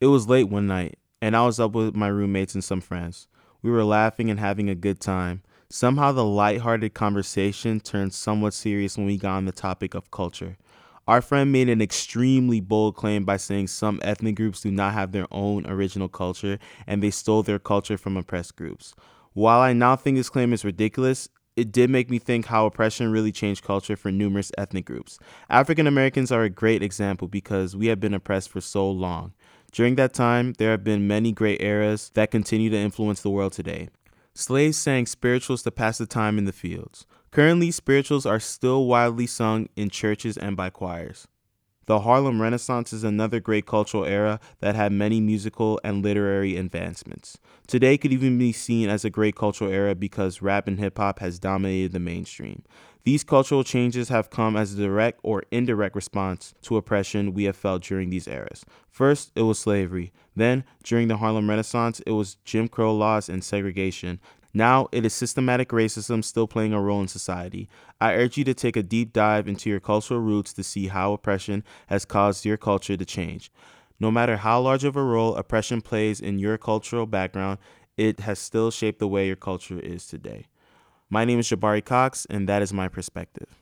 It was late one night, and I was up with my roommates and some friends. We were laughing and having a good time. Somehow, the light-hearted conversation turned somewhat serious when we got on the topic of culture. Our friend made an extremely bold claim by saying some ethnic groups do not have their own original culture and they stole their culture from oppressed groups. While I now think this claim is ridiculous, it did make me think how oppression really changed culture for numerous ethnic groups. African Americans are a great example because we have been oppressed for so long. During that time, there have been many great eras that continue to influence the world today. Slaves sang spirituals to pass the time in the fields. Currently, spirituals are still widely sung in churches and by choirs. The Harlem Renaissance is another great cultural era that had many musical and literary advancements. Today could even be seen as a great cultural era because rap and hip hop has dominated the mainstream. These cultural changes have come as a direct or indirect response to oppression we have felt during these eras. First, it was slavery. Then, during the Harlem Renaissance, it was Jim Crow laws and segregation. Now it is systematic racism still playing a role in society. I urge you to take a deep dive into your cultural roots to see how oppression has caused your culture to change. No matter how large of a role oppression plays in your cultural background, it has still shaped the way your culture is today. My name is Jabari Cox, and that is my perspective.